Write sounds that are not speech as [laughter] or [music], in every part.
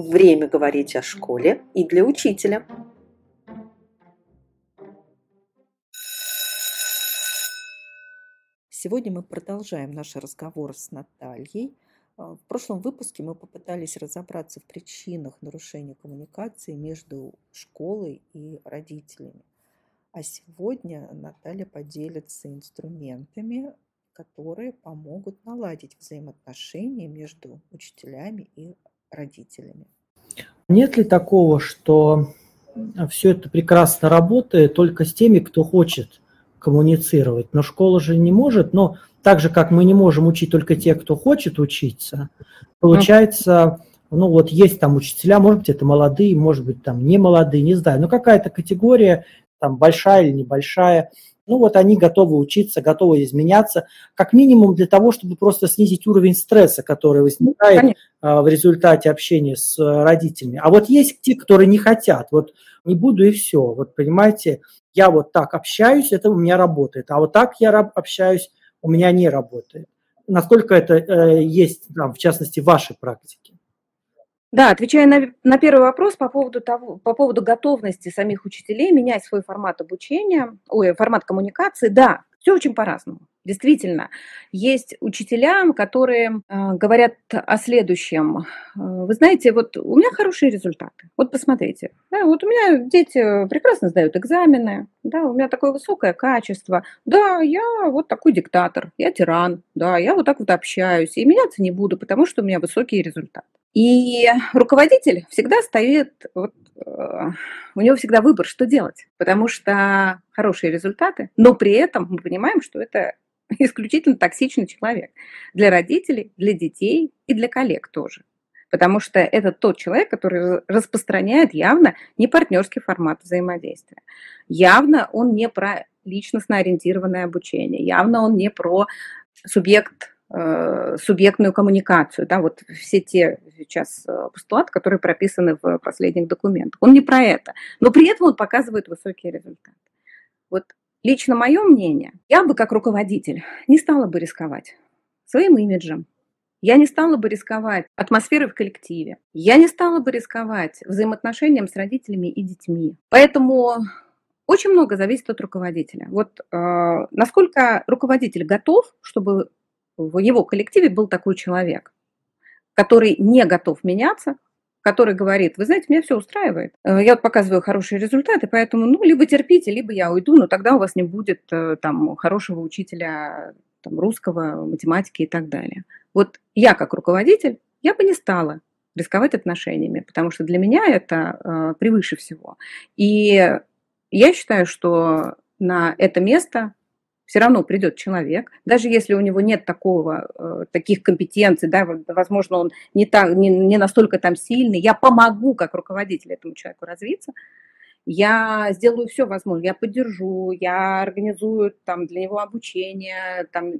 Время говорить о школе и для учителя. Сегодня мы продолжаем наш разговор с Натальей. А, в прошлом выпуске мы попытались разобраться в причинах нарушения коммуникации между школой и родителями. А сегодня Наталья поделится инструментами, которые помогут наладить взаимоотношения между учителями и родителями. Нет ли такого, что все это прекрасно работает только с теми, кто хочет коммуницировать? Но школа же не может, но так же, как мы не можем учить только тех, кто хочет учиться, получается, ну вот есть там учителя, может быть, это молодые, может быть, там не молодые, не знаю, но какая-то категория, там большая или небольшая, ну вот они готовы учиться, готовы изменяться, как минимум для того, чтобы просто снизить уровень стресса, который возникает Конечно. А, в результате общения с родителями. А вот есть те, которые не хотят, вот не буду и все. Вот понимаете, я вот так общаюсь, это у меня работает, а вот так я общаюсь, у меня не работает. Насколько это э, есть, там, в частности, в вашей практике? Да, отвечая на, на первый вопрос по поводу, того, по поводу готовности самих учителей менять свой формат обучения, ой, формат коммуникации, да, все очень по-разному. Действительно, есть учителя, которые э, говорят о следующем. Э, вы знаете, вот у меня хорошие результаты. Вот посмотрите. Да, вот у меня дети прекрасно сдают экзамены. Да, у меня такое высокое качество. Да, я вот такой диктатор, я тиран. Да, я вот так вот общаюсь. И меняться не буду, потому что у меня высокие результаты. И руководитель всегда стоит, вот, э, у него всегда выбор, что делать, потому что хорошие результаты, но при этом мы понимаем, что это [laughs] исключительно токсичный человек для родителей, для детей и для коллег тоже. Потому что это тот человек, который распространяет явно не партнерский формат взаимодействия. Явно он не про личностно ориентированное обучение, явно он не про субъект субъектную коммуникацию, да, вот все те сейчас э, постулаты, которые прописаны в последних документах. Он не про это, но при этом он показывает высокие результаты. Вот лично мое мнение, я бы как руководитель не стала бы рисковать своим имиджем, я не стала бы рисковать атмосферой в коллективе, я не стала бы рисковать взаимоотношением с родителями и детьми. Поэтому очень много зависит от руководителя. Вот э, насколько руководитель готов, чтобы в его коллективе был такой человек, который не готов меняться, который говорит, вы знаете, меня все устраивает. Э, я вот показываю хорошие результаты, поэтому, ну, либо терпите, либо я уйду, но тогда у вас не будет э, там хорошего учителя там, русского, математики и так далее. Вот я как руководитель, я бы не стала рисковать отношениями, потому что для меня это э, превыше всего. И я считаю, что на это место все равно придет человек, даже если у него нет такого, э, таких компетенций, да, возможно, он не, так, не, не настолько там сильный, я помогу как руководитель этому человеку развиться, я сделаю все возможное, я поддержу, я организую там для него обучение, там,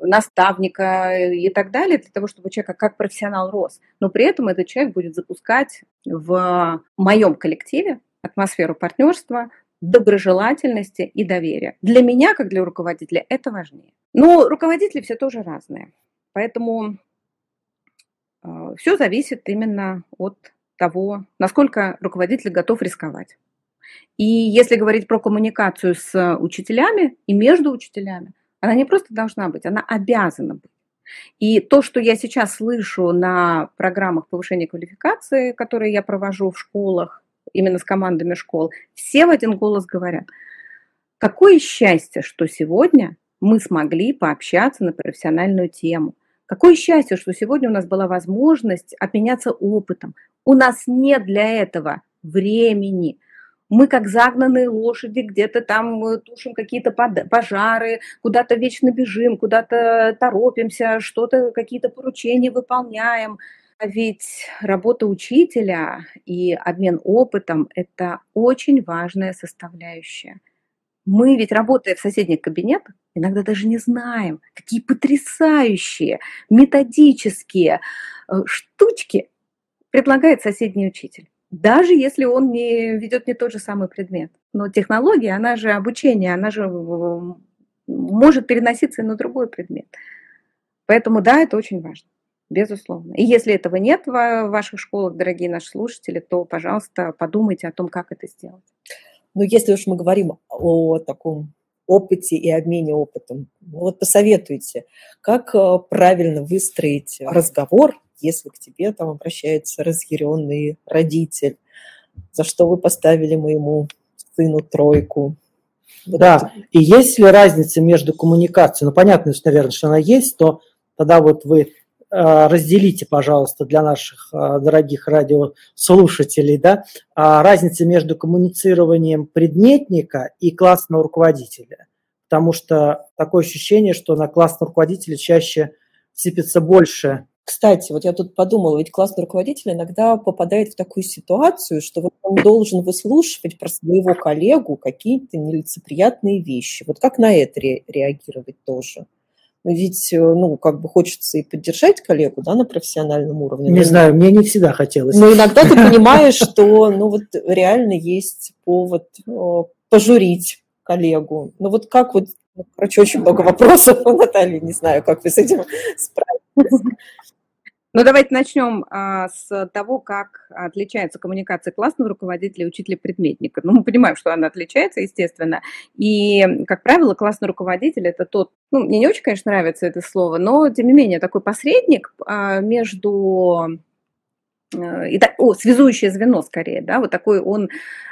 наставника и так далее, для того, чтобы человек как профессионал рос. Но при этом этот человек будет запускать в моем коллективе атмосферу партнерства, доброжелательности и доверия. Для меня, как для руководителя, это важнее. Но руководители все тоже разные. Поэтому э, все зависит именно от того, насколько руководитель готов рисковать. И если говорить про коммуникацию с учителями и между учителями, она не просто должна быть, она обязана быть. И то, что я сейчас слышу на программах повышения квалификации, которые я провожу в школах, именно с командами школ, все в один голос говорят, какое счастье, что сегодня мы смогли пообщаться на профессиональную тему. Какое счастье, что сегодня у нас была возможность обменяться опытом. У нас нет для этого времени. Мы как загнанные лошади где-то там э, тушим какие-то пожары, куда-то вечно бежим, куда-то торопимся, что-то, какие-то поручения выполняем – ведь работа учителя и обмен опытом– это очень важная составляющая. Мы ведь, работая в соседних кабинетах, иногда даже не знаем, какие потрясающие методические э, штучки предлагает соседний учитель. Даже если он не ведет не тот же самый предмет. Но технология, она же обучение, она же может переноситься и на другой предмет. Поэтому да, это очень важно. Безусловно. И если этого нет в ваших школах, дорогие наши слушатели, то, пожалуйста, подумайте о том, как это сделать. Ну, если уж мы говорим о таком опыте и обмене опытом, ну, вот посоветуйте, как э, правильно выстроить разговор, если к тебе там обращается разъяренный родитель, за что вы поставили моему сыну тройку. Вот да, это. и есть ли разница между коммуникацией, ну, понятно, наверное, что она есть, то тогда вот вы Э, разделите, пожалуйста, для наших э, дорогих радиослушателей, да, а разница между коммуницированием предметника и классного руководителя. Потому что такое ощущение, что на классного руководителя чаще сыпется больше кстати, вот я тут подумала, ведь классный руководитель иногда попадает в такую ситуацию, что он должен выслушивать про своего коллегу какие-то нелицеприятные вещи. Вот как на это ре- реагировать тоже? Ведь, э, ну, как бы хочется и поддержать коллегу, да, на профессиональном уровне. Не знаю, мне не всегда хотелось. Но иногда ты [laughs] понимаешь, что, ну, вот реально есть повод э, пожурить коллегу. Ну, вот как вот, ну, короче, очень много вопросов, Наталья, не знаю, как вы с этим [laughs] справитесь. Ну, давайте начнем а, с того, как отличается коммуникация классного руководителя и учителя-предметника. Ну, мы понимаем, что она отличается, естественно. И, как правило, классный руководитель – это тот, ну, мне не очень, конечно, нравится это слово, но, тем не менее, такой посредник а, между э, и так, о, связующее звено скорее, да, вот такой он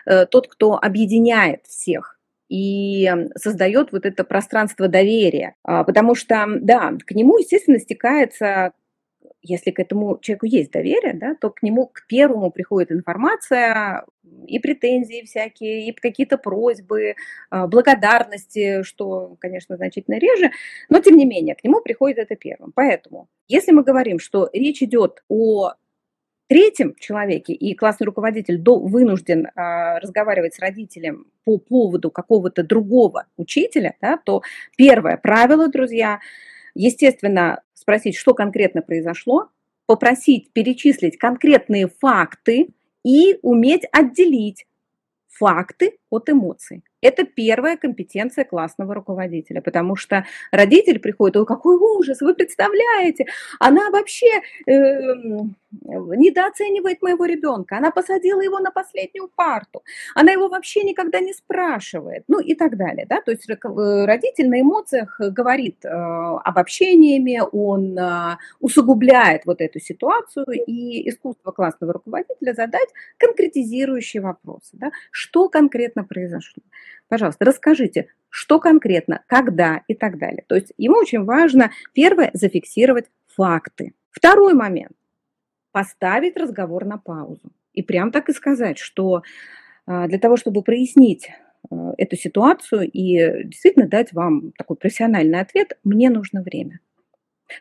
э, тот, кто объединяет всех и создает вот это пространство доверия, а, потому что, да, к нему, естественно, стекается если к этому человеку есть доверие, да, то к нему к первому приходит информация и претензии всякие, и какие-то просьбы, а, благодарности, что, конечно, значительно реже, но тем не менее к нему приходит это первым. Поэтому, если мы говорим, что речь идет о третьем человеке, и классный руководитель до, вынужден а, разговаривать с родителем по поводу какого-то другого учителя, да, то первое правило, друзья, естественно, спросить, что конкретно произошло, попросить перечислить конкретные факты и уметь отделить факты от эмоций. Это первая компетенция классного руководителя, потому что родитель приходит, ой, какой ужас, вы представляете, она вообще э, недооценивает моего ребенка, она посадила его на последнюю парту, она его вообще никогда не спрашивает, ну и так далее. Да? То есть э, родитель на эмоциях говорит э, обобщениями, он э, усугубляет вот эту ситуацию, и искусство классного руководителя задать конкретизирующие вопросы. Да? Что конкретно произошло? Пожалуйста, расскажите, что конкретно, когда и так далее. То есть ему очень важно, первое, зафиксировать факты. Второй момент – поставить разговор на паузу. И прям так и сказать, что а, для того, чтобы прояснить а, эту ситуацию и действительно дать вам такой профессиональный ответ, мне нужно время.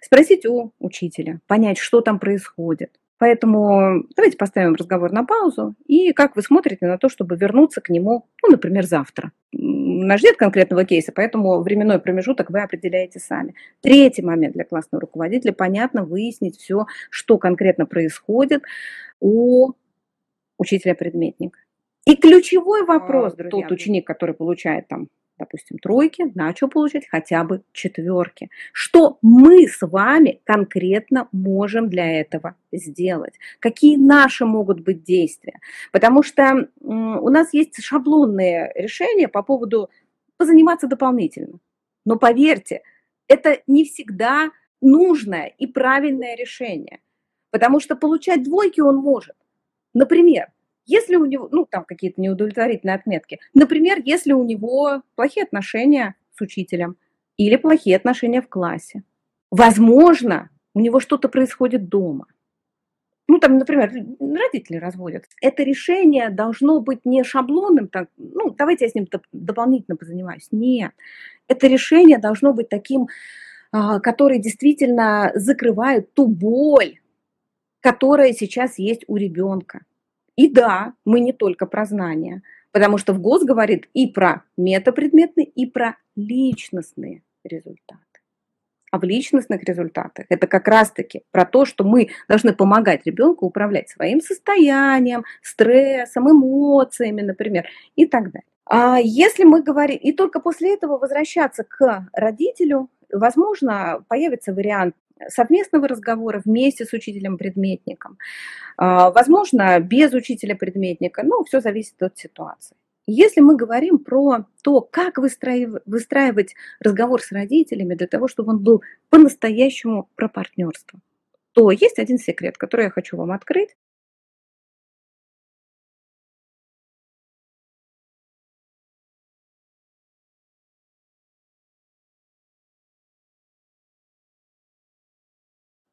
Спросить у учителя, понять, что там происходит, Поэтому давайте поставим разговор на паузу. И как вы смотрите на то, чтобы вернуться к нему, ну, например, завтра? Нас нет конкретного кейса, поэтому временной промежуток вы определяете сами. Третий момент для классного руководителя – понятно выяснить все, что конкретно происходит у учителя-предметника. И ключевой вопрос, друзья, тот ученик, который получает там допустим, тройки, начал получать хотя бы четверки. Что мы с вами конкретно можем для этого сделать? Какие наши могут быть действия? Потому что у нас есть шаблонные решения по поводу позаниматься дополнительно. Но поверьте, это не всегда нужное и правильное решение. Потому что получать двойки он может. Например, если у него, ну, там какие-то неудовлетворительные отметки, например, если у него плохие отношения с учителем или плохие отношения в классе, возможно, у него что-то происходит дома. Ну, там, например, родители разводят. Это решение должно быть не шаблонным, так, ну, давайте я с ним дополнительно позанимаюсь. Нет. Это решение должно быть таким, а, которое действительно закрывает ту боль, которая сейчас есть у ребенка. И да, мы не только про знания, потому что в ГОС говорит и про метапредметные, и про личностные результаты. А в личностных результатах это как раз-таки про то, что мы должны помогать ребенку управлять своим состоянием, стрессом, эмоциями, например, и так далее. А если мы говорим, и только после этого возвращаться к родителю, возможно, появится вариант совместного разговора вместе с учителем-предметником, а, возможно, без учителя-предметника, ну, все зависит от ситуации. Если мы говорим про то, как выстраивать разговор с родителями для того, чтобы он был по-настоящему про партнерство, то есть один секрет, который я хочу вам открыть.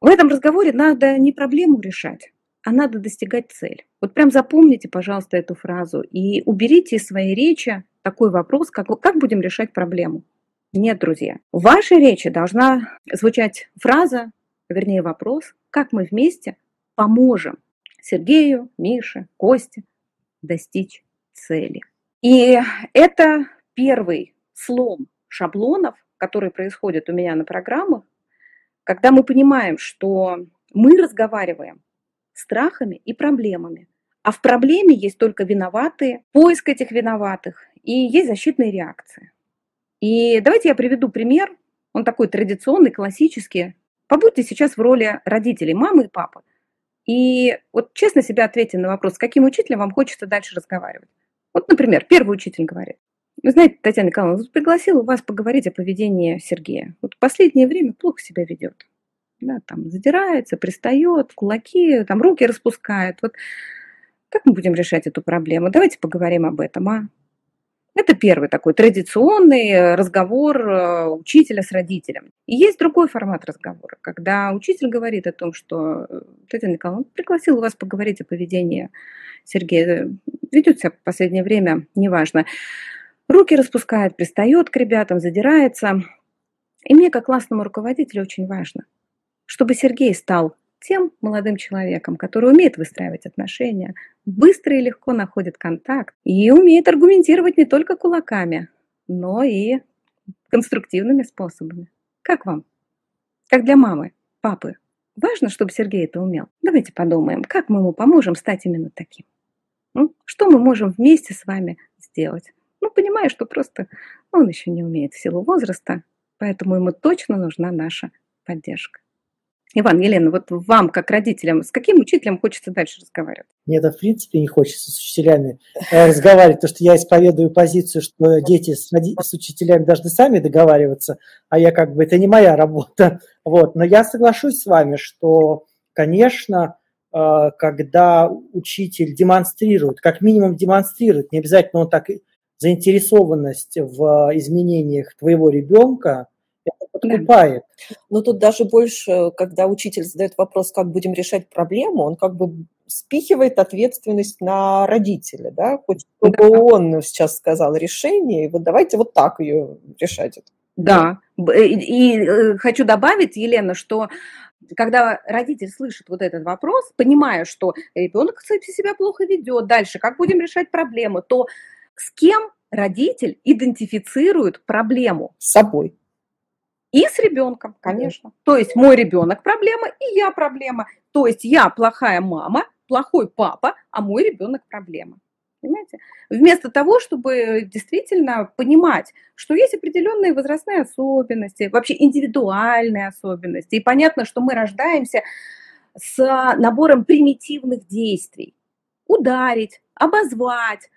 В этом разговоре надо не проблему решать, а надо достигать цель. Вот прям запомните, пожалуйста, эту фразу и уберите из своей речи такой вопрос, как, как будем решать проблему. Нет, друзья. В вашей речи должна звучать фраза, вернее вопрос, как мы вместе поможем Сергею, Мише, Косте достичь цели. И это первый слом шаблонов, который происходит у меня на программах, когда мы понимаем, что мы разговариваем страхами и проблемами, а в проблеме есть только виноватые, поиск этих виноватых, и есть защитные реакции. И давайте я приведу пример, он такой традиционный, классический. Побудьте сейчас в роли родителей, мамы и папы. И вот честно себе ответьте на вопрос, с каким учителем вам хочется дальше разговаривать. Вот, например, первый учитель говорит, вы знаете, Татьяна Николаевна, вот пригласила вас поговорить о поведении Сергея. Вот последнее время плохо себя ведет. Да, там задирается, пристает, кулаки, там руки распускает. Вот как мы будем решать эту проблему? Давайте поговорим об этом, а? Это первый такой традиционный разговор э, учителя с родителем. И есть другой формат разговора, когда учитель говорит о том, что э, Татьяна Николаевна пригласила вас поговорить о поведении Сергея. Ведет себя в последнее время, неважно. Руки распускает, пристает к ребятам, задирается. И мне, как классному руководителю, очень важно, чтобы Сергей стал тем молодым человеком, который умеет выстраивать отношения, быстро и легко находит контакт и умеет аргументировать не только кулаками, но и конструктивными способами. Как вам? Как для мамы, папы. Важно, чтобы Сергей это умел. Давайте подумаем, как мы ему поможем стать именно таким. Что мы можем вместе с вами сделать? Ну, понимаю, что просто он еще не умеет в силу возраста, поэтому ему точно нужна наша поддержка. Иван, Елена, вот вам, как родителям, с каким учителем хочется дальше разговаривать? Мне это, в принципе, не хочется с учителями э, разговаривать, потому что я исповедую позицию, что дети с, с учителями должны сами договариваться, а я как бы, это не моя работа. Вот. Но я соглашусь с вами, что, конечно, э, когда учитель демонстрирует, как минимум демонстрирует, не обязательно он так заинтересованность в изменениях твоего ребенка, это подкупает. Ну, тут даже больше, когда учитель задает вопрос, как будем решать проблему, он как бы спихивает ответственность на родителя, да, хоть чтобы да. он сейчас сказал решение, и вот давайте вот так ее решать. Да, и, и э, хочу добавить, Елена, что когда родитель слышит вот этот вопрос, понимая, что ребенок себя плохо ведет, дальше как будем решать проблему, то с кем родитель идентифицирует проблему? С собой. И с ребенком, конечно. То есть мой ребенок проблема, и я проблема. То есть я плохая мама, плохой папа, а мой ребенок проблема. Понимаете? Вместо того, чтобы действительно понимать, что есть определенные возрастные особенности, вообще индивидуальные особенности. И понятно, что мы рождаемся с набором примитивных действий. Ударить, обозвать,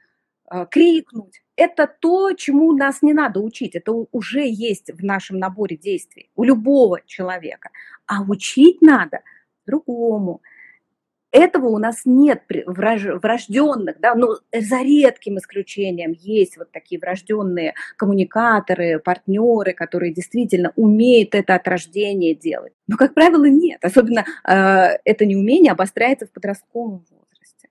крикнуть. Это то, чему нас не надо учить. Это уже есть в нашем наборе действий у любого человека. А учить надо другому. Этого у нас нет врожденных, да, но за редким исключением есть вот такие врожденные коммуникаторы, партнеры, которые действительно умеют это от рождения делать. Но, как правило, нет. Особенно э, это неумение обостряется в подростковом возрасте.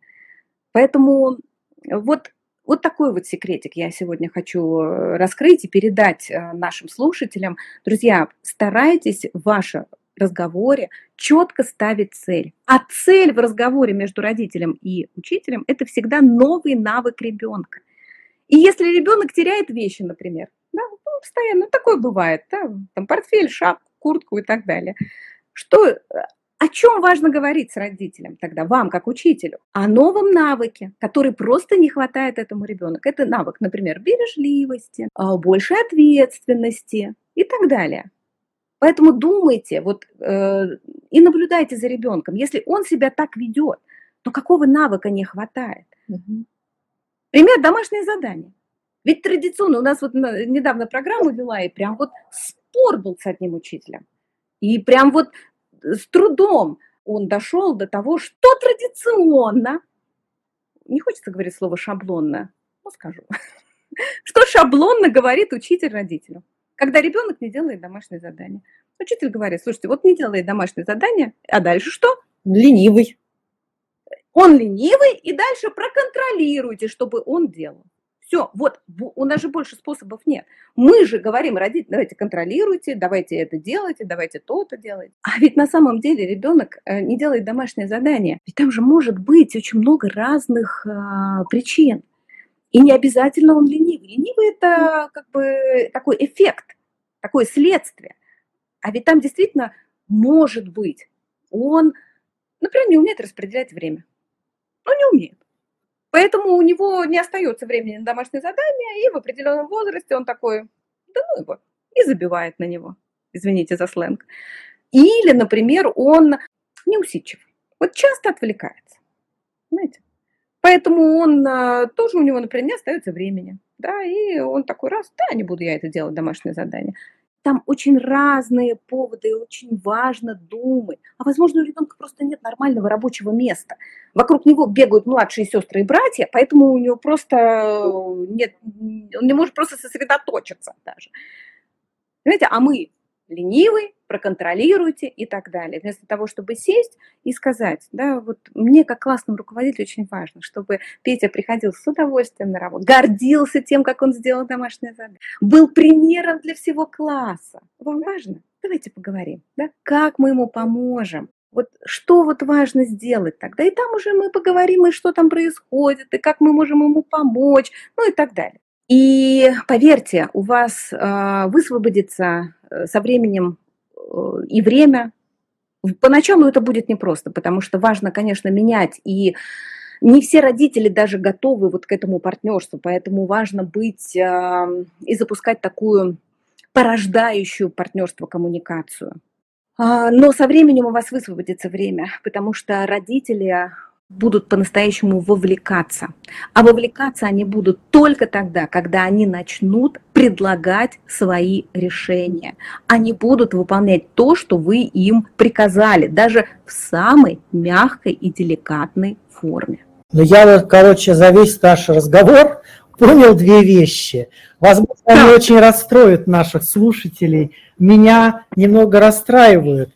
Поэтому вот вот такой вот секретик я сегодня хочу э, раскрыть и передать э, нашим слушателям. Друзья, старайтесь в вашем разговоре четко ставить цель. А цель в разговоре между родителем и учителем – это всегда новый навык ребенка. И если ребенок теряет вещи, например, да, ну, постоянно, ну, такое бывает, да, там портфель, шапку, куртку и так далее, что э, о чем важно говорить с родителем тогда, вам как учителю? О новом навыке, который просто не хватает этому ребенку. Это навык, например, бережливости, а, большей ответственности и так далее. Поэтому думайте вот, э, и наблюдайте за ребенком. Если он себя так ведет, то какого навыка не хватает? Мгм. Пример домашнее задание. Ведь традиционно у нас вот недавно программу вела, и прям вот спор был с одним учителем. И прям вот с трудом он дошел до того, что традиционно, не хочется говорить слово шаблонно, но скажу, [laughs] что шаблонно говорит учитель родителю, когда ребенок не делает домашнее задание. Учитель говорит, слушайте, вот не делает домашнее задание, а дальше что? Ленивый. Он ленивый, и дальше проконтролируйте, чтобы он делал. Все, вот у нас же больше способов нет. Мы же говорим родителям, давайте контролируйте, давайте это делайте, давайте то-то делайте. А ведь на самом деле ребенок э, не делает домашнее задание. Ведь там же может быть очень много разных а, причин. И не обязательно он ленивый. Ленивый это как бы такой эффект, такое следствие. А ведь там действительно может быть он, например, не умеет распределять время. Ну, не умеет. Поэтому у него не остается времени на домашнее задание, и в определенном возрасте он такой, да ну его, и забивает на него. Извините за сленг. Или, например, он неусидчив. Вот часто отвлекается. Понимаете? Поэтому он а, тоже у него, например, не остается времени. Да, и он такой раз, да, не буду я это делать, домашнее задание. Там очень разные поводы, и очень важно думать. А возможно, у ребенка просто нет нормального рабочего места. Вокруг него бегают младшие сестры и братья, поэтому у него просто э, нет, он не может просто сосредоточиться даже. Понимаете, а мы ленивый, проконтролируйте и так далее. Вместо того, чтобы сесть и сказать, да, вот мне как классному руководителю очень важно, чтобы Петя приходил с удовольствием на работу, гордился тем, как он сделал домашнее задание, был примером для всего класса. Вам важно? Давайте поговорим, да, как мы ему поможем. Вот что вот важно сделать тогда, и там уже мы поговорим, и что там происходит, и как мы можем ему помочь, ну и так далее. И поверьте, у вас э, высвободится э, со временем э, и время. Поначалу это будет непросто, потому что важно, конечно, менять. И не все родители даже готовы вот к этому партнерству, поэтому важно быть э, и запускать такую порождающую партнерство коммуникацию. А, Но со временем у вас высвободится время, потому что родители будут по-настоящему вовлекаться. А вовлекаться они будут только тогда, когда они начнут предлагать свои решения. Они будут выполнять то, что вы им приказали, даже в самой мягкой и деликатной форме. Но я вот, короче, за весь наш разговор понял две вещи. Возможно, они очень расстроят наших слушателей. Меня немного расстраивают.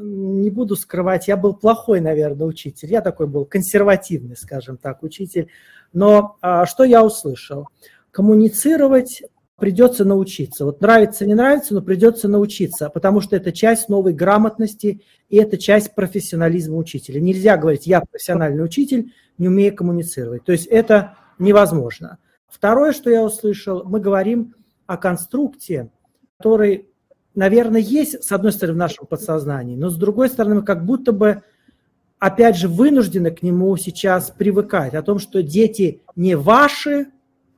Не буду скрывать, я был плохой, наверное, учитель. Я такой был консервативный, скажем так, учитель. Но а, что я услышал? Коммуницировать придется научиться. Вот нравится, не нравится, но придется научиться, потому что это часть новой грамотности и это часть профессионализма учителя. Нельзя говорить, я профессиональный учитель, не умею коммуницировать. То есть это невозможно. Второе, что я услышал, мы говорим о конструкте, который, наверное, есть, с одной стороны, в нашем подсознании, но с другой стороны, мы как будто бы, опять же, вынуждены к нему сейчас привыкать, о том, что дети не ваши,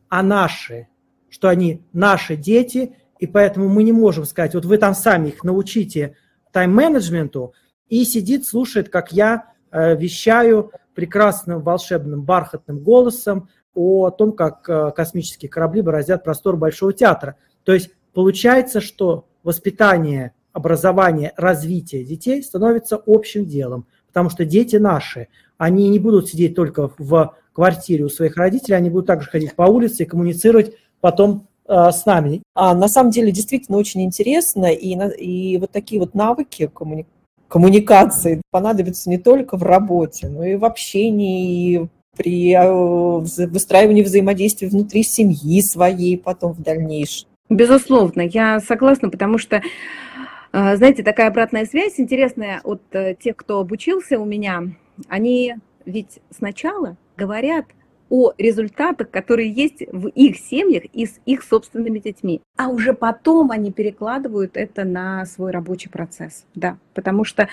а наши, что они наши дети, и поэтому мы не можем сказать, вот вы там сами их научите тайм-менеджменту, и сидит, слушает, как я э, вещаю прекрасным волшебным бархатным голосом о том, как э, космические корабли бороздят простор Большого театра. То есть получается, что воспитание, образование, развитие детей становится общим делом, потому что дети наши, они не будут сидеть только в квартире у своих родителей, они будут также ходить по улице и коммуницировать потом э, с нами. А на самом деле действительно очень интересно, и, и вот такие вот навыки коммуни- коммуникации понадобятся не только в работе, но и в общении, и при э, выстраивании взаимодействия внутри семьи своей потом в дальнейшем. Безусловно, я согласна, потому что, э, знаете, такая обратная связь интересная от э, тех, кто обучился у меня, они ведь сначала говорят о результатах, которые есть в их семьях и с их собственными детьми, а уже потом они перекладывают это на свой рабочий процесс, да, потому что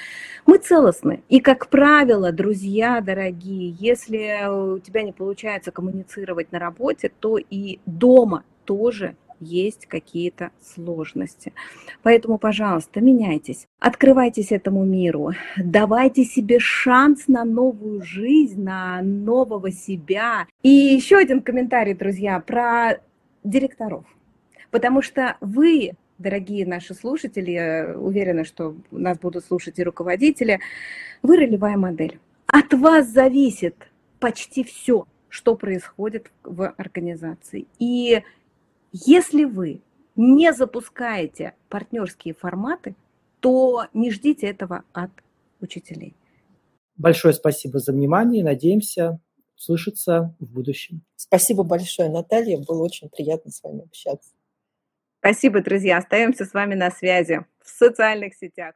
мы целостны. И, как правило, друзья дорогие, если у тебя не получается коммуницировать на работе, то и дома тоже есть какие-то сложности. Поэтому, пожалуйста, меняйтесь, открывайтесь этому миру, давайте себе шанс на новую жизнь, на нового себя. И еще один комментарий, друзья, про директоров. Потому что вы, дорогие наши слушатели, уверены, что нас будут слушать и руководители, вы ролевая модель. От вас зависит почти все, что происходит в организации. И если вы не запускаете партнерские форматы, то не ждите этого от учителей. Большое спасибо за внимание. Надеемся услышаться в будущем. Спасибо большое, Наталья. Было очень приятно с вами общаться. Спасибо, друзья. Остаемся с вами на связи в социальных сетях.